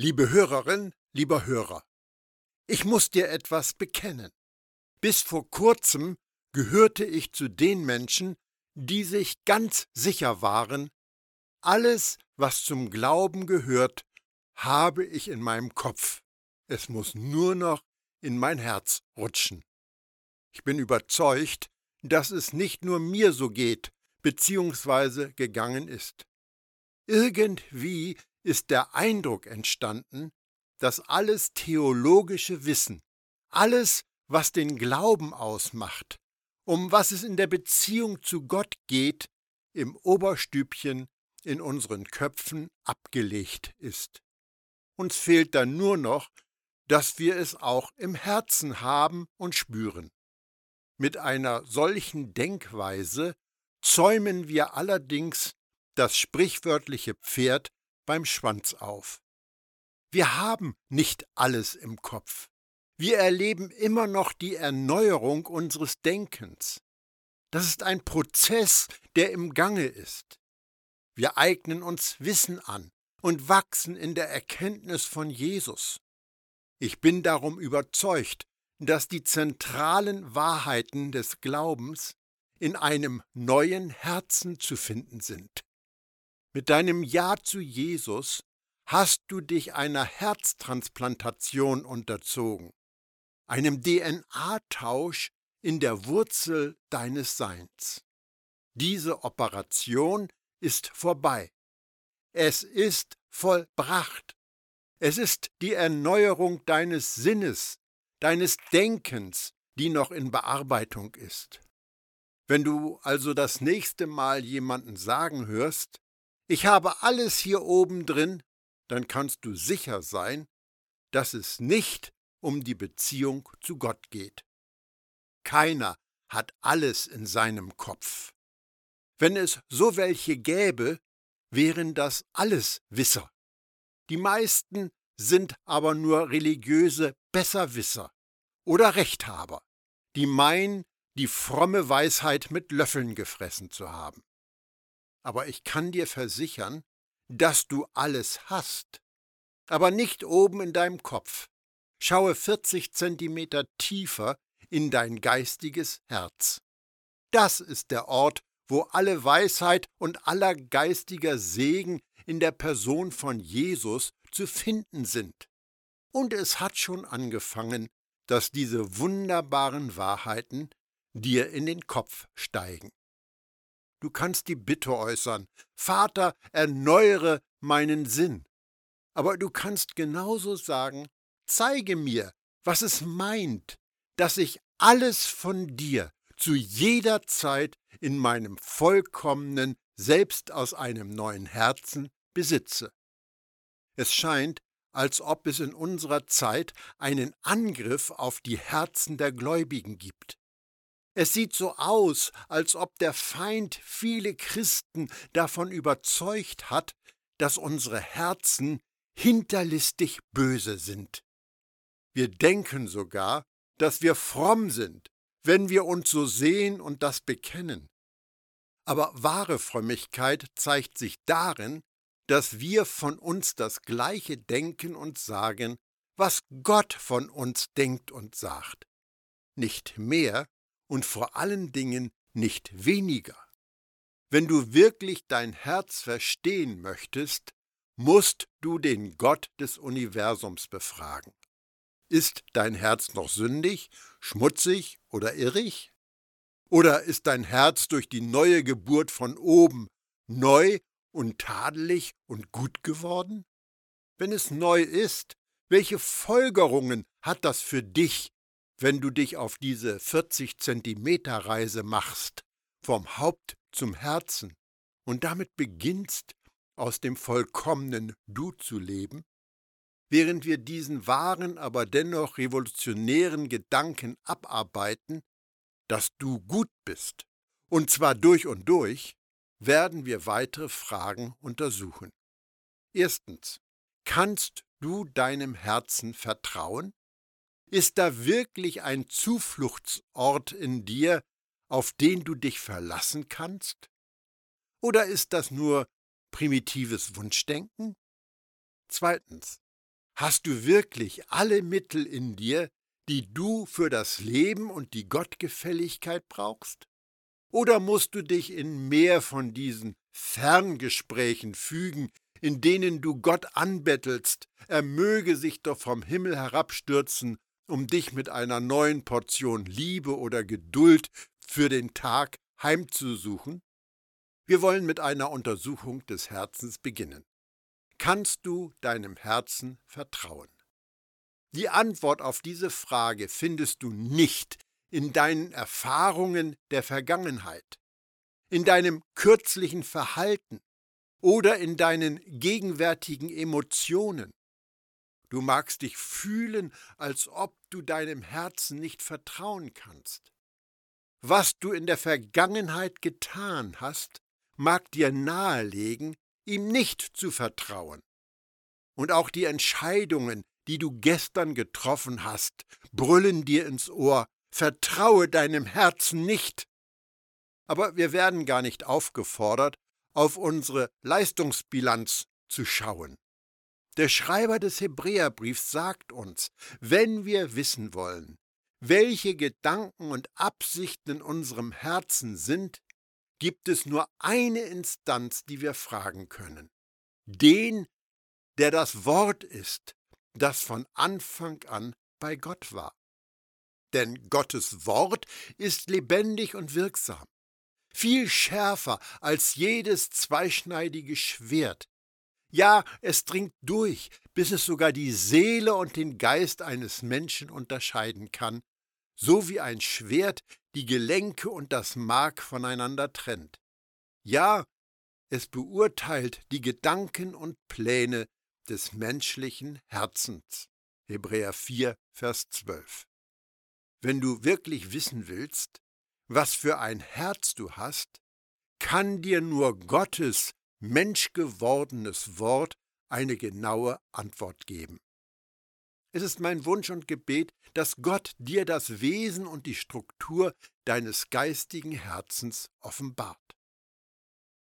Liebe Hörerin, lieber Hörer, ich muss dir etwas bekennen. Bis vor kurzem gehörte ich zu den Menschen, die sich ganz sicher waren, alles, was zum Glauben gehört, habe ich in meinem Kopf. Es muss nur noch in mein Herz rutschen. Ich bin überzeugt, dass es nicht nur mir so geht, beziehungsweise gegangen ist. Irgendwie ist der Eindruck entstanden, dass alles theologische Wissen, alles, was den Glauben ausmacht, um was es in der Beziehung zu Gott geht, im Oberstübchen in unseren Köpfen abgelegt ist. Uns fehlt dann nur noch, dass wir es auch im Herzen haben und spüren. Mit einer solchen Denkweise zäumen wir allerdings das sprichwörtliche Pferd beim Schwanz auf. Wir haben nicht alles im Kopf. Wir erleben immer noch die Erneuerung unseres Denkens. Das ist ein Prozess, der im Gange ist. Wir eignen uns Wissen an und wachsen in der Erkenntnis von Jesus. Ich bin darum überzeugt, dass die zentralen Wahrheiten des Glaubens in einem neuen Herzen zu finden sind. Mit deinem Ja zu Jesus hast du dich einer Herztransplantation unterzogen, einem DNA-Tausch in der Wurzel deines Seins. Diese Operation ist vorbei. Es ist vollbracht. Es ist die Erneuerung deines Sinnes, deines Denkens, die noch in Bearbeitung ist. Wenn du also das nächste Mal jemanden sagen hörst, ich habe alles hier oben drin, dann kannst du sicher sein, dass es nicht um die Beziehung zu Gott geht. Keiner hat alles in seinem Kopf. Wenn es so welche gäbe, wären das alles Wisser. Die meisten sind aber nur religiöse Besserwisser oder Rechthaber, die meinen, die fromme Weisheit mit Löffeln gefressen zu haben. Aber ich kann dir versichern, dass du alles hast, aber nicht oben in deinem Kopf. Schaue 40 Zentimeter tiefer in dein geistiges Herz. Das ist der Ort, wo alle Weisheit und aller geistiger Segen in der Person von Jesus zu finden sind. Und es hat schon angefangen, dass diese wunderbaren Wahrheiten dir in den Kopf steigen. Du kannst die Bitte äußern, Vater, erneuere meinen Sinn. Aber du kannst genauso sagen, zeige mir, was es meint, dass ich alles von dir zu jeder Zeit in meinem vollkommenen, selbst aus einem neuen Herzen besitze. Es scheint, als ob es in unserer Zeit einen Angriff auf die Herzen der Gläubigen gibt. Es sieht so aus, als ob der Feind viele Christen davon überzeugt hat, dass unsere Herzen hinterlistig böse sind. Wir denken sogar, dass wir fromm sind, wenn wir uns so sehen und das bekennen. Aber wahre Frömmigkeit zeigt sich darin, dass wir von uns das Gleiche denken und sagen, was Gott von uns denkt und sagt. Nicht mehr, und vor allen Dingen nicht weniger. Wenn du wirklich dein Herz verstehen möchtest, musst du den Gott des Universums befragen. Ist dein Herz noch sündig, schmutzig oder irrig? Oder ist dein Herz durch die neue Geburt von oben neu und tadelig und gut geworden? Wenn es neu ist, welche Folgerungen hat das für dich wenn du dich auf diese 40 Zentimeter Reise machst, vom Haupt zum Herzen, und damit beginnst, aus dem vollkommenen Du zu leben? Während wir diesen wahren, aber dennoch revolutionären Gedanken abarbeiten, dass du gut bist, und zwar durch und durch, werden wir weitere Fragen untersuchen. Erstens, kannst du deinem Herzen vertrauen? Ist da wirklich ein Zufluchtsort in dir, auf den du dich verlassen kannst? Oder ist das nur primitives Wunschdenken? Zweitens, Hast du wirklich alle Mittel in dir, die du für das Leben und die Gottgefälligkeit brauchst? Oder musst du dich in mehr von diesen Ferngesprächen fügen, in denen du Gott anbettelst, er möge sich doch vom Himmel herabstürzen, um dich mit einer neuen Portion Liebe oder Geduld für den Tag heimzusuchen? Wir wollen mit einer Untersuchung des Herzens beginnen. Kannst du deinem Herzen vertrauen? Die Antwort auf diese Frage findest du nicht in deinen Erfahrungen der Vergangenheit, in deinem kürzlichen Verhalten oder in deinen gegenwärtigen Emotionen. Du magst dich fühlen, als ob du deinem Herzen nicht vertrauen kannst. Was du in der Vergangenheit getan hast, mag dir nahelegen, ihm nicht zu vertrauen. Und auch die Entscheidungen, die du gestern getroffen hast, brüllen dir ins Ohr, vertraue deinem Herzen nicht. Aber wir werden gar nicht aufgefordert, auf unsere Leistungsbilanz zu schauen. Der Schreiber des Hebräerbriefs sagt uns, wenn wir wissen wollen, welche Gedanken und Absichten in unserem Herzen sind, gibt es nur eine Instanz, die wir fragen können. Den, der das Wort ist, das von Anfang an bei Gott war. Denn Gottes Wort ist lebendig und wirksam, viel schärfer als jedes zweischneidige Schwert. Ja, es dringt durch, bis es sogar die Seele und den Geist eines Menschen unterscheiden kann, so wie ein Schwert die Gelenke und das Mark voneinander trennt. Ja, es beurteilt die Gedanken und Pläne des menschlichen Herzens. Hebräer 4, Vers 12. Wenn du wirklich wissen willst, was für ein Herz du hast, kann dir nur Gottes menschgewordenes Wort eine genaue Antwort geben. Es ist mein Wunsch und Gebet, dass Gott dir das Wesen und die Struktur deines geistigen Herzens offenbart.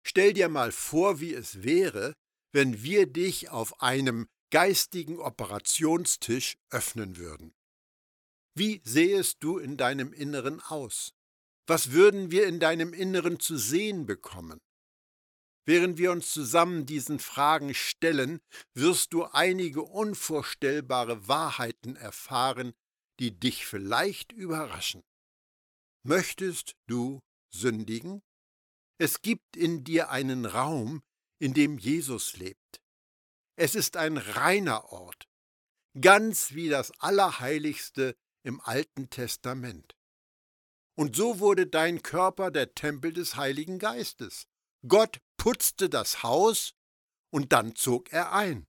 Stell dir mal vor, wie es wäre, wenn wir dich auf einem geistigen Operationstisch öffnen würden. Wie sähest du in deinem Inneren aus? Was würden wir in deinem Inneren zu sehen bekommen? Während wir uns zusammen diesen Fragen stellen, wirst du einige unvorstellbare Wahrheiten erfahren, die dich vielleicht überraschen. Möchtest du sündigen? Es gibt in dir einen Raum, in dem Jesus lebt. Es ist ein reiner Ort, ganz wie das Allerheiligste im Alten Testament. Und so wurde dein Körper der Tempel des Heiligen Geistes. Gott putzte das Haus und dann zog er ein.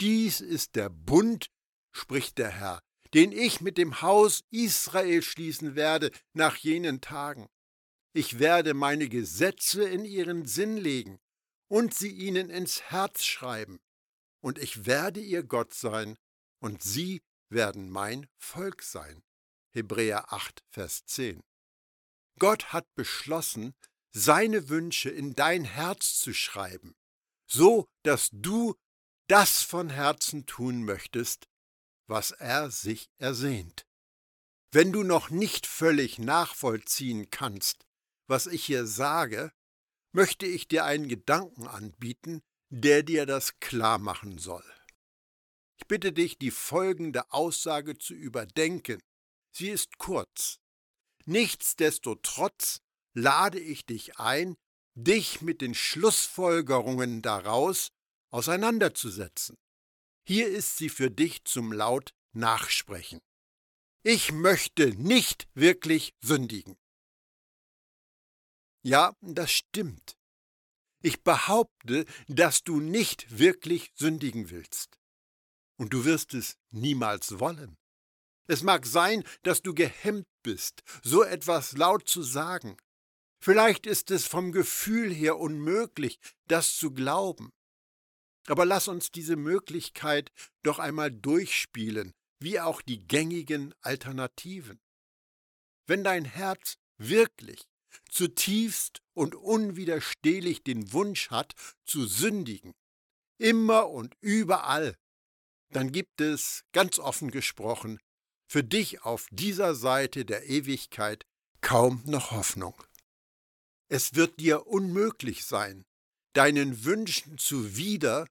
Dies ist der Bund, spricht der Herr, den ich mit dem Haus Israel schließen werde nach jenen Tagen. Ich werde meine Gesetze in ihren Sinn legen und sie ihnen ins Herz schreiben, und ich werde ihr Gott sein, und sie werden mein Volk sein. Hebräer 8, Vers 10. Gott hat beschlossen, seine Wünsche in dein Herz zu schreiben, so dass du das von Herzen tun möchtest, was er sich ersehnt. Wenn du noch nicht völlig nachvollziehen kannst, was ich hier sage, möchte ich dir einen Gedanken anbieten, der dir das klar machen soll. Ich bitte dich, die folgende Aussage zu überdenken. Sie ist kurz. Nichtsdestotrotz lade ich dich ein, dich mit den Schlussfolgerungen daraus auseinanderzusetzen. Hier ist sie für dich zum laut Nachsprechen. Ich möchte nicht wirklich sündigen. Ja, das stimmt. Ich behaupte, dass du nicht wirklich sündigen willst. Und du wirst es niemals wollen. Es mag sein, dass du gehemmt bist, so etwas laut zu sagen. Vielleicht ist es vom Gefühl her unmöglich, das zu glauben. Aber lass uns diese Möglichkeit doch einmal durchspielen, wie auch die gängigen Alternativen. Wenn dein Herz wirklich zutiefst und unwiderstehlich den Wunsch hat, zu sündigen, immer und überall, dann gibt es, ganz offen gesprochen, für dich auf dieser Seite der Ewigkeit kaum noch Hoffnung. Es wird dir unmöglich sein, deinen Wünschen zuwider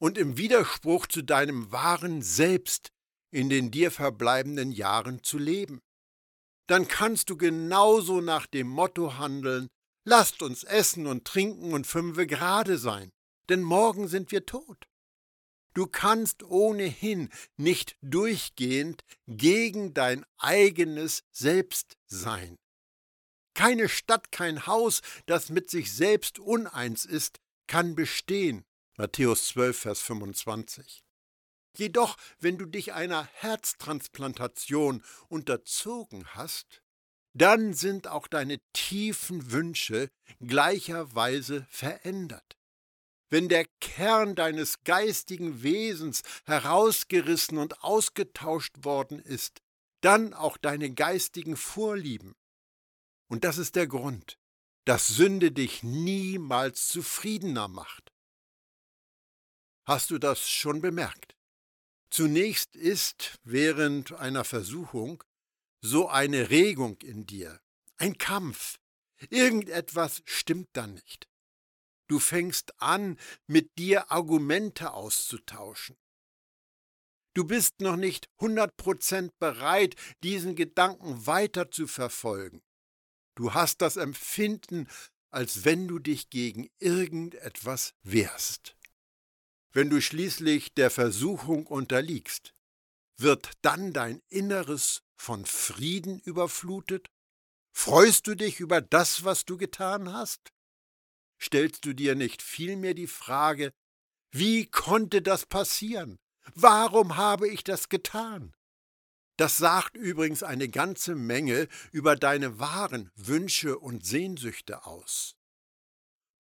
und im Widerspruch zu deinem wahren Selbst in den dir verbleibenden Jahren zu leben. Dann kannst du genauso nach dem Motto handeln, lasst uns essen und trinken und fünfe gerade sein, denn morgen sind wir tot. Du kannst ohnehin nicht durchgehend gegen dein eigenes Selbst sein. Keine Stadt, kein Haus, das mit sich selbst uneins ist, kann bestehen. Matthäus 12, Vers 25. Jedoch, wenn du dich einer Herztransplantation unterzogen hast, dann sind auch deine tiefen Wünsche gleicherweise verändert. Wenn der Kern deines geistigen Wesens herausgerissen und ausgetauscht worden ist, dann auch deine geistigen Vorlieben. Und das ist der Grund, dass Sünde dich niemals zufriedener macht. Hast du das schon bemerkt? Zunächst ist während einer Versuchung so eine Regung in dir, ein Kampf. Irgendetwas stimmt da nicht. Du fängst an, mit dir Argumente auszutauschen. Du bist noch nicht hundert Prozent bereit, diesen Gedanken weiter zu verfolgen. Du hast das Empfinden, als wenn du dich gegen irgendetwas wehrst. Wenn du schließlich der Versuchung unterliegst, wird dann dein Inneres von Frieden überflutet? Freust du dich über das, was du getan hast? Stellst du dir nicht vielmehr die Frage, wie konnte das passieren? Warum habe ich das getan? Das sagt übrigens eine ganze Menge über deine wahren Wünsche und Sehnsüchte aus.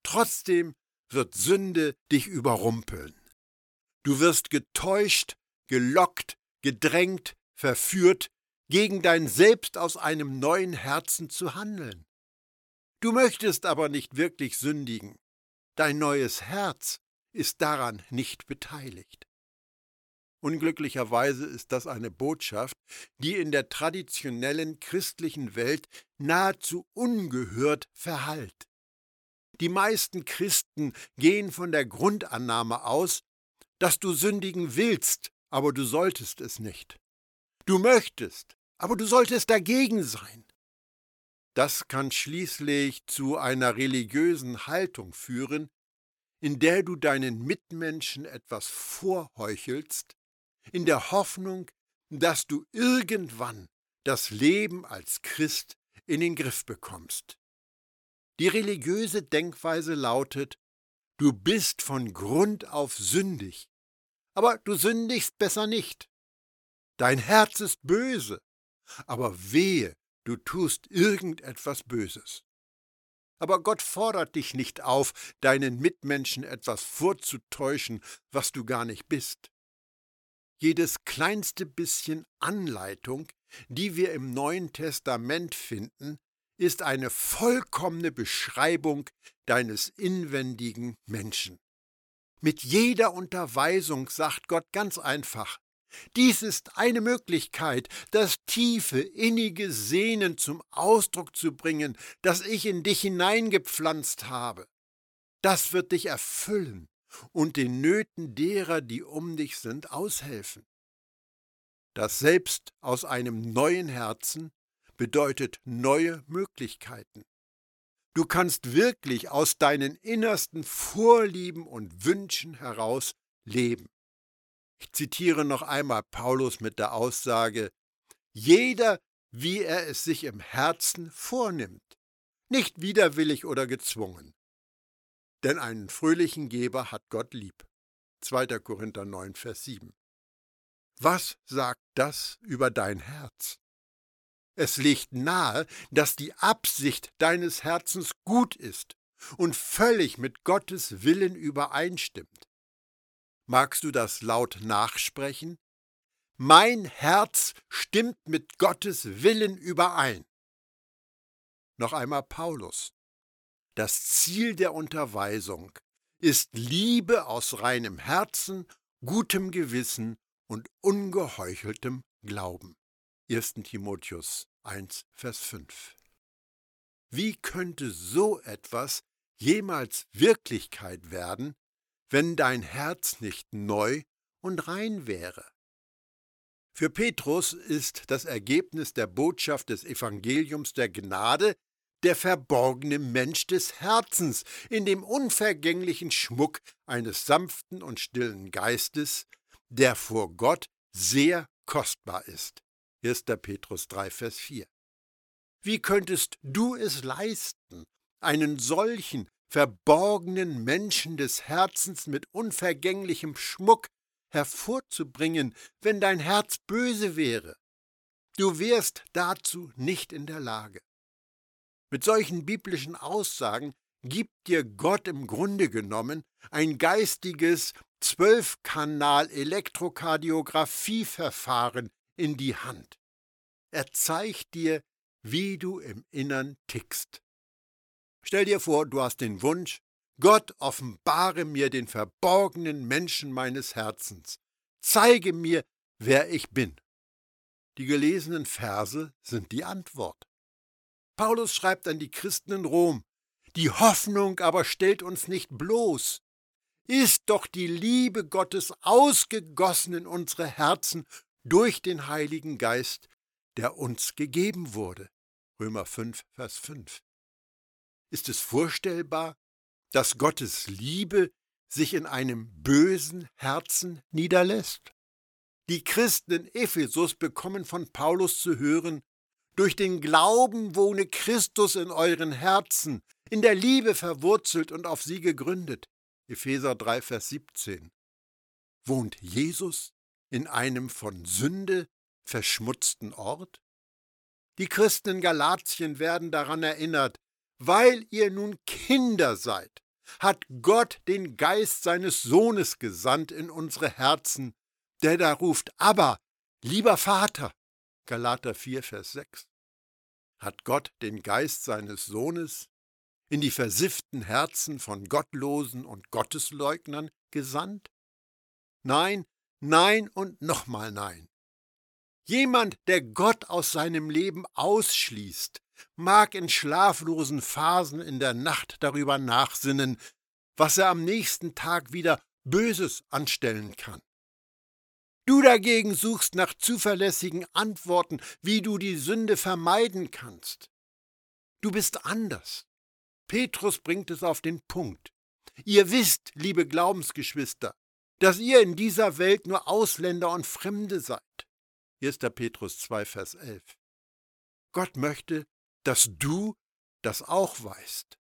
Trotzdem wird Sünde dich überrumpeln. Du wirst getäuscht, gelockt, gedrängt, verführt, gegen dein Selbst aus einem neuen Herzen zu handeln. Du möchtest aber nicht wirklich sündigen. Dein neues Herz ist daran nicht beteiligt. Unglücklicherweise ist das eine Botschaft, die in der traditionellen christlichen Welt nahezu ungehört verhallt. Die meisten Christen gehen von der Grundannahme aus, dass du sündigen willst, aber du solltest es nicht. Du möchtest, aber du solltest dagegen sein. Das kann schließlich zu einer religiösen Haltung führen, in der du deinen Mitmenschen etwas vorheuchelst, in der Hoffnung, dass du irgendwann das Leben als Christ in den Griff bekommst. Die religiöse Denkweise lautet, du bist von Grund auf sündig, aber du sündigst besser nicht. Dein Herz ist böse, aber wehe, du tust irgendetwas Böses. Aber Gott fordert dich nicht auf, deinen Mitmenschen etwas vorzutäuschen, was du gar nicht bist. Jedes kleinste bisschen Anleitung, die wir im Neuen Testament finden, ist eine vollkommene Beschreibung deines inwendigen Menschen. Mit jeder Unterweisung sagt Gott ganz einfach, dies ist eine Möglichkeit, das tiefe, innige Sehnen zum Ausdruck zu bringen, das ich in dich hineingepflanzt habe. Das wird dich erfüllen und den Nöten derer, die um dich sind, aushelfen. Das Selbst aus einem neuen Herzen bedeutet neue Möglichkeiten. Du kannst wirklich aus deinen innersten Vorlieben und Wünschen heraus leben. Ich zitiere noch einmal Paulus mit der Aussage, jeder, wie er es sich im Herzen vornimmt, nicht widerwillig oder gezwungen. Denn einen fröhlichen Geber hat Gott lieb. 2. Korinther 9, Vers 7. Was sagt das über dein Herz? Es liegt nahe, dass die Absicht deines Herzens gut ist und völlig mit Gottes Willen übereinstimmt. Magst du das laut nachsprechen? Mein Herz stimmt mit Gottes Willen überein. Noch einmal Paulus. Das Ziel der Unterweisung ist Liebe aus reinem Herzen gutem Gewissen und ungeheucheltem Glauben. 1. Timotheus 1, Vers 5. Wie könnte so etwas jemals Wirklichkeit werden, wenn dein Herz nicht neu und rein wäre? Für Petrus ist das Ergebnis der Botschaft des Evangeliums der Gnade der verborgene Mensch des Herzens in dem unvergänglichen Schmuck eines sanften und stillen Geistes, der vor Gott sehr kostbar ist. 1. Petrus 3, Vers 4. Wie könntest du es leisten, einen solchen verborgenen Menschen des Herzens mit unvergänglichem Schmuck hervorzubringen, wenn dein Herz böse wäre? Du wärst dazu nicht in der Lage. Mit solchen biblischen Aussagen gibt dir Gott im Grunde genommen ein geistiges Zwölfkanal-Elektrokardiographieverfahren in die Hand. Er zeigt dir, wie du im Innern tickst. Stell dir vor, du hast den Wunsch, Gott offenbare mir den verborgenen Menschen meines Herzens, zeige mir, wer ich bin. Die gelesenen Verse sind die Antwort. Paulus schreibt an die Christen in Rom, die Hoffnung aber stellt uns nicht bloß. Ist doch die Liebe Gottes ausgegossen in unsere Herzen durch den Heiligen Geist, der uns gegeben wurde. Römer 5, Vers 5. Ist es vorstellbar, dass Gottes Liebe sich in einem bösen Herzen niederlässt? Die Christen in Ephesus bekommen von Paulus zu hören, durch den Glauben wohne Christus in euren Herzen, in der Liebe verwurzelt und auf sie gegründet. Epheser 3, Vers 17. Wohnt Jesus in einem von Sünde verschmutzten Ort? Die Christen in Galatien werden daran erinnert, weil ihr nun Kinder seid, hat Gott den Geist seines Sohnes gesandt in unsere Herzen, der da ruft, aber, lieber Vater. Galater 4, Vers 6 hat Gott den Geist seines Sohnes in die versifften Herzen von Gottlosen und Gottesleugnern gesandt? Nein, nein und nochmal nein. Jemand, der Gott aus seinem Leben ausschließt, mag in schlaflosen Phasen in der Nacht darüber nachsinnen, was er am nächsten Tag wieder Böses anstellen kann. Du dagegen suchst nach zuverlässigen Antworten, wie du die Sünde vermeiden kannst. Du bist anders. Petrus bringt es auf den Punkt. Ihr wisst, liebe Glaubensgeschwister, dass ihr in dieser Welt nur Ausländer und Fremde seid. 1. Petrus 2, Vers 11. Gott möchte, dass du das auch weißt.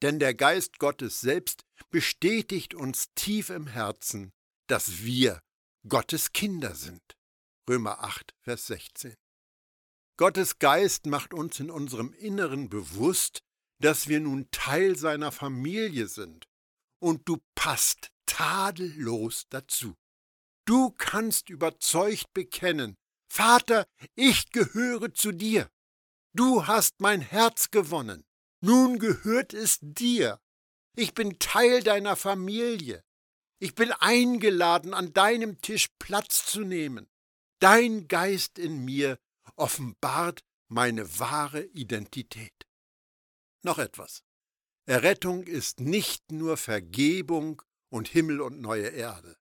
Denn der Geist Gottes selbst bestätigt uns tief im Herzen, dass wir Gottes Kinder sind. Römer 8, Vers 16. Gottes Geist macht uns in unserem Inneren bewusst, dass wir nun Teil seiner Familie sind. Und du passt tadellos dazu. Du kannst überzeugt bekennen, Vater, ich gehöre zu dir. Du hast mein Herz gewonnen. Nun gehört es dir. Ich bin Teil deiner Familie. Ich bin eingeladen, an deinem Tisch Platz zu nehmen. Dein Geist in mir offenbart meine wahre Identität. Noch etwas. Errettung ist nicht nur Vergebung und Himmel und neue Erde.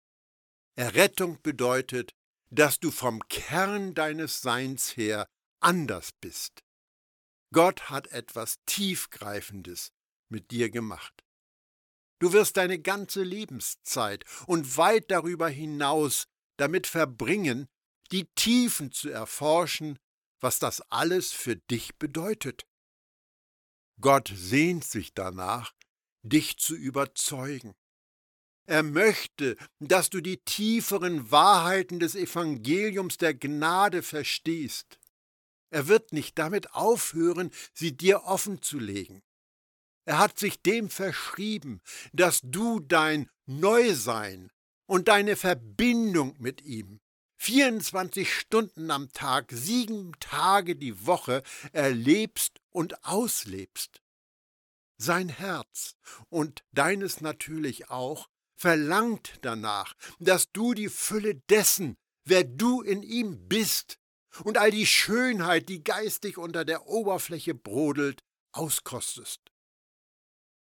Errettung bedeutet, dass du vom Kern deines Seins her anders bist. Gott hat etwas Tiefgreifendes mit dir gemacht. Du wirst deine ganze Lebenszeit und weit darüber hinaus damit verbringen, die Tiefen zu erforschen, was das alles für dich bedeutet. Gott sehnt sich danach, dich zu überzeugen. Er möchte, dass du die tieferen Wahrheiten des Evangeliums der Gnade verstehst. Er wird nicht damit aufhören, sie dir offenzulegen. Er hat sich dem verschrieben, dass du dein Neusein und deine Verbindung mit ihm 24 Stunden am Tag, sieben Tage die Woche erlebst und auslebst. Sein Herz und deines natürlich auch verlangt danach, dass du die Fülle dessen, wer du in ihm bist, und all die Schönheit, die geistig unter der Oberfläche brodelt, auskostest.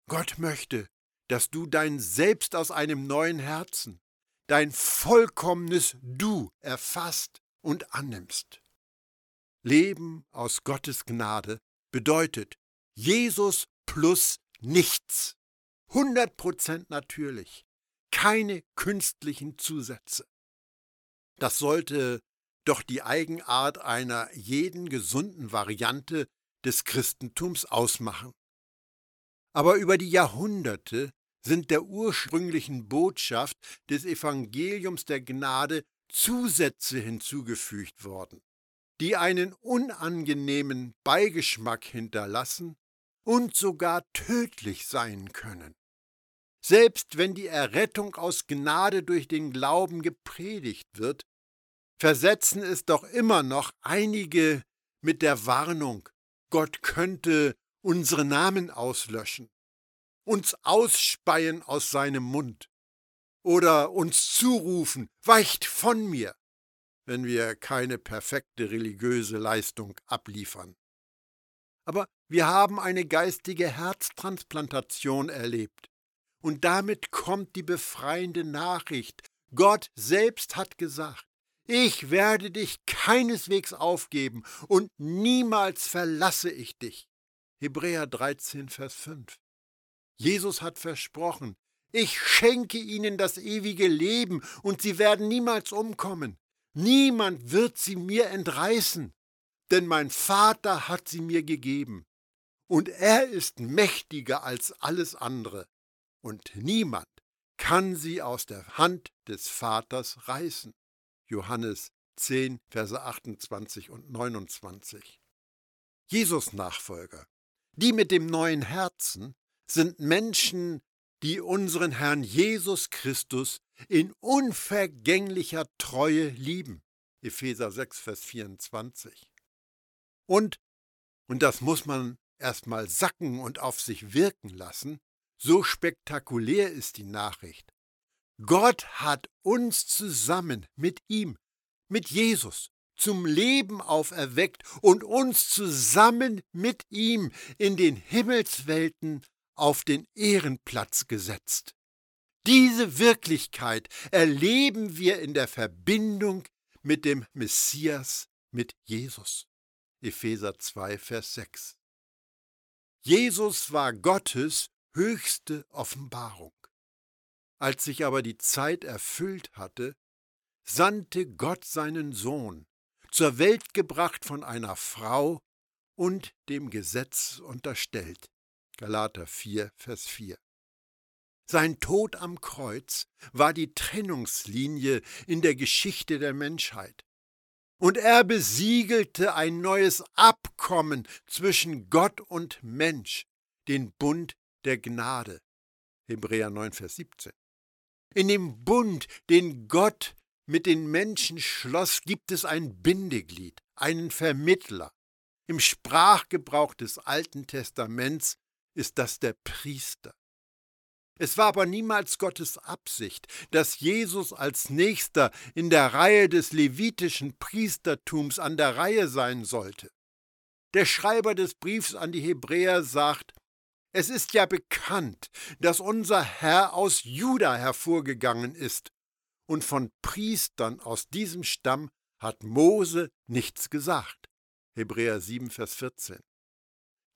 Gott möchte, dass du dein Selbst aus einem neuen Herzen, dein vollkommenes Du erfasst und annimmst. Leben aus Gottes Gnade bedeutet Jesus plus nichts. 100% natürlich. Keine künstlichen Zusätze. Das sollte doch die Eigenart einer jeden gesunden Variante des Christentums ausmachen. Aber über die Jahrhunderte sind der ursprünglichen Botschaft des Evangeliums der Gnade Zusätze hinzugefügt worden, die einen unangenehmen Beigeschmack hinterlassen und sogar tödlich sein können. Selbst wenn die Errettung aus Gnade durch den Glauben gepredigt wird, versetzen es doch immer noch einige mit der Warnung, Gott könnte unsere Namen auslöschen, uns ausspeien aus seinem Mund oder uns zurufen, weicht von mir, wenn wir keine perfekte religiöse Leistung abliefern. Aber wir haben eine geistige Herztransplantation erlebt. Und damit kommt die befreiende Nachricht. Gott selbst hat gesagt, ich werde dich keineswegs aufgeben und niemals verlasse ich dich. Hebräer 13, Vers 5. Jesus hat versprochen, ich schenke ihnen das ewige Leben und sie werden niemals umkommen. Niemand wird sie mir entreißen, denn mein Vater hat sie mir gegeben. Und er ist mächtiger als alles andere, und niemand kann sie aus der Hand des Vaters reißen. Johannes 10, Verse 28 und 29. Jesus Nachfolger, die mit dem neuen Herzen, sind Menschen, die unseren Herrn Jesus Christus in unvergänglicher Treue lieben. Epheser 6, Vers 24. Und, und das muss man erstmal sacken und auf sich wirken lassen, so spektakulär ist die Nachricht. Gott hat uns zusammen mit ihm, mit Jesus, zum Leben auferweckt und uns zusammen mit ihm in den Himmelswelten auf den Ehrenplatz gesetzt. Diese Wirklichkeit erleben wir in der Verbindung mit dem Messias, mit Jesus. Epheser 2, Vers 6. Jesus war Gottes höchste Offenbarung. Als sich aber die Zeit erfüllt hatte, sandte Gott seinen Sohn, zur Welt gebracht von einer Frau und dem Gesetz unterstellt. Galater 4, Vers 4. Sein Tod am Kreuz war die Trennungslinie in der Geschichte der Menschheit. Und er besiegelte ein neues Abkommen zwischen Gott und Mensch, den Bund der Gnade. Hebräer 9, Vers 17. In dem Bund, den Gott mit den Menschen schloss, gibt es ein Bindeglied, einen Vermittler. Im Sprachgebrauch des Alten Testaments ist das der Priester. Es war aber niemals Gottes Absicht, dass Jesus als Nächster in der Reihe des levitischen Priestertums an der Reihe sein sollte. Der Schreiber des Briefs an die Hebräer sagt, es ist ja bekannt, dass unser Herr aus Juda hervorgegangen ist, und von Priestern aus diesem Stamm hat Mose nichts gesagt. Hebräer 7, Vers 14.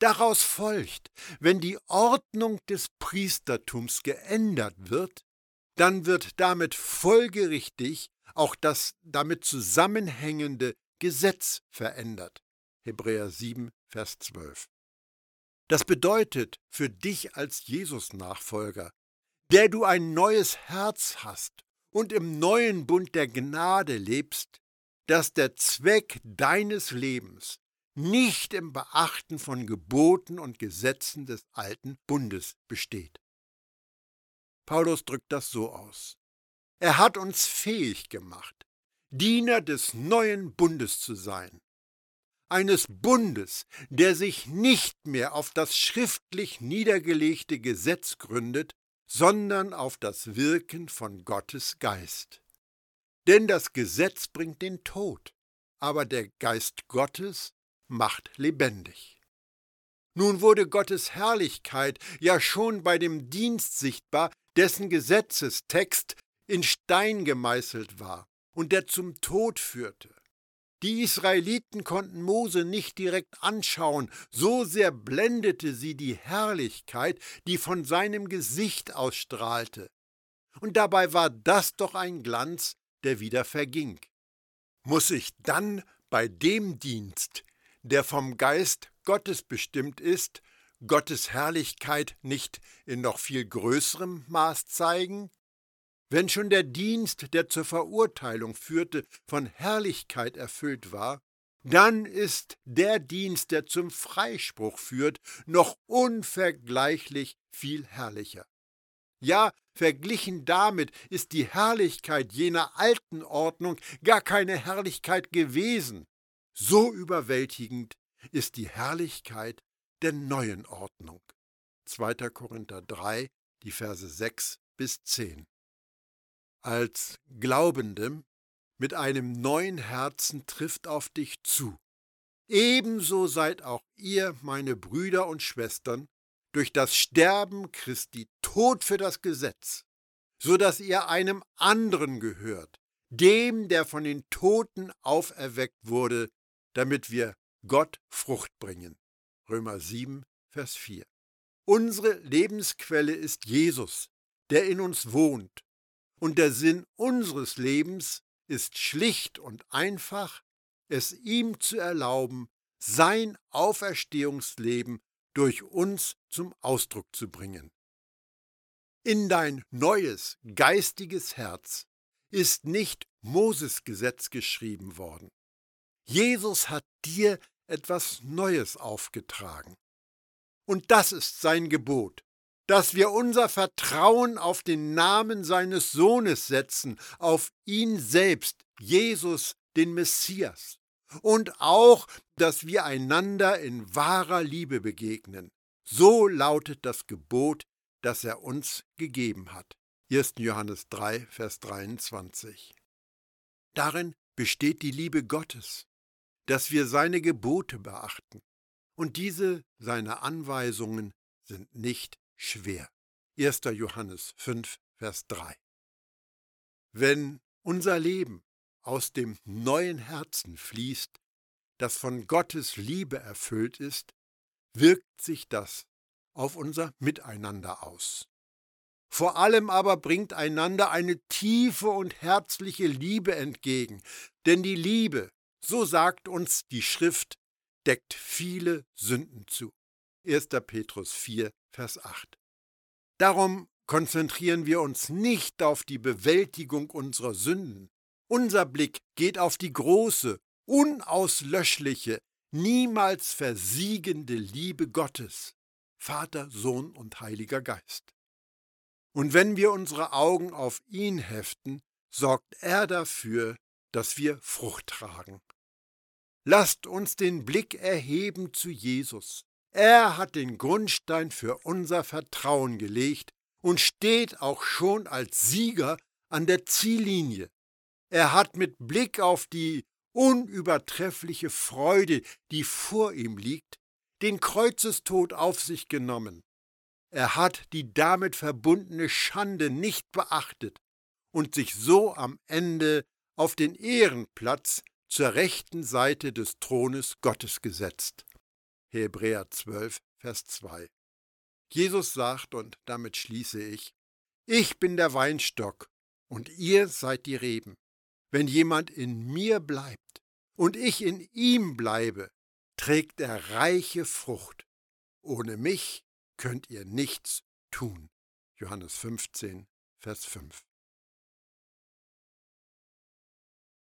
Daraus folgt, wenn die Ordnung des Priestertums geändert wird, dann wird damit folgerichtig auch das damit zusammenhängende Gesetz verändert. Hebräer 7, Vers 12. Das bedeutet für dich als Jesus-Nachfolger, der du ein neues Herz hast und im neuen Bund der Gnade lebst, dass der Zweck deines Lebens nicht im Beachten von Geboten und Gesetzen des alten Bundes besteht. Paulus drückt das so aus. Er hat uns fähig gemacht, Diener des neuen Bundes zu sein. Eines Bundes, der sich nicht mehr auf das schriftlich niedergelegte Gesetz gründet, sondern auf das Wirken von Gottes Geist. Denn das Gesetz bringt den Tod, aber der Geist Gottes macht lebendig. Nun wurde Gottes Herrlichkeit ja schon bei dem Dienst sichtbar, dessen Gesetzestext in Stein gemeißelt war und der zum Tod führte. Die Israeliten konnten Mose nicht direkt anschauen, so sehr blendete sie die Herrlichkeit, die von seinem Gesicht ausstrahlte. Und dabei war das doch ein Glanz, der wieder verging. Muss ich dann bei dem Dienst, der vom Geist Gottes bestimmt ist, Gottes Herrlichkeit nicht in noch viel größerem Maß zeigen? Wenn schon der Dienst, der zur Verurteilung führte, von Herrlichkeit erfüllt war, dann ist der Dienst, der zum Freispruch führt, noch unvergleichlich viel herrlicher. Ja, verglichen damit ist die Herrlichkeit jener alten Ordnung gar keine Herrlichkeit gewesen. So überwältigend ist die Herrlichkeit der neuen Ordnung. 2. Korinther 3, die Verse 6 bis 10 als Glaubendem mit einem neuen Herzen trifft auf dich zu. Ebenso seid auch ihr, meine Brüder und Schwestern, durch das Sterben Christi tot für das Gesetz, so dass ihr einem anderen gehört, dem, der von den Toten auferweckt wurde, damit wir Gott Frucht bringen. Römer 7, Vers 4. Unsere Lebensquelle ist Jesus, der in uns wohnt und der Sinn unseres Lebens ist schlicht und einfach, es ihm zu erlauben, sein Auferstehungsleben durch uns zum Ausdruck zu bringen. In dein neues geistiges Herz ist nicht Moses Gesetz geschrieben worden. Jesus hat dir etwas Neues aufgetragen. Und das ist sein Gebot, dass wir unser Vertrauen auf den Namen seines Sohnes setzen, auf ihn selbst, Jesus, den Messias, und auch, dass wir einander in wahrer Liebe begegnen. So lautet das Gebot, das er uns gegeben hat. 1. Johannes 3, Vers 23. Darin besteht die Liebe Gottes, dass wir seine Gebote beachten, und diese, seine Anweisungen, sind nicht schwer. 1. Johannes 5, Vers 3. Wenn unser Leben aus dem neuen Herzen fließt, das von Gottes Liebe erfüllt ist, wirkt sich das auf unser Miteinander aus. Vor allem aber bringt einander eine tiefe und herzliche Liebe entgegen, denn die Liebe, so sagt uns die Schrift, deckt viele Sünden zu. 1. Petrus 4, Vers 8. Darum konzentrieren wir uns nicht auf die Bewältigung unserer Sünden. Unser Blick geht auf die große, unauslöschliche, niemals versiegende Liebe Gottes, Vater, Sohn und Heiliger Geist. Und wenn wir unsere Augen auf ihn heften, sorgt er dafür, dass wir Frucht tragen. Lasst uns den Blick erheben zu Jesus, er hat den Grundstein für unser Vertrauen gelegt und steht auch schon als Sieger an der Ziellinie. Er hat mit Blick auf die unübertreffliche Freude, die vor ihm liegt, den Kreuzestod auf sich genommen. Er hat die damit verbundene Schande nicht beachtet und sich so am Ende auf den Ehrenplatz zur rechten Seite des Thrones Gottes gesetzt. Hebräer 12, Vers 2. Jesus sagt, und damit schließe ich, ich bin der Weinstock und ihr seid die Reben. Wenn jemand in mir bleibt und ich in ihm bleibe, trägt er reiche Frucht. Ohne mich könnt ihr nichts tun. Johannes 15, Vers 5.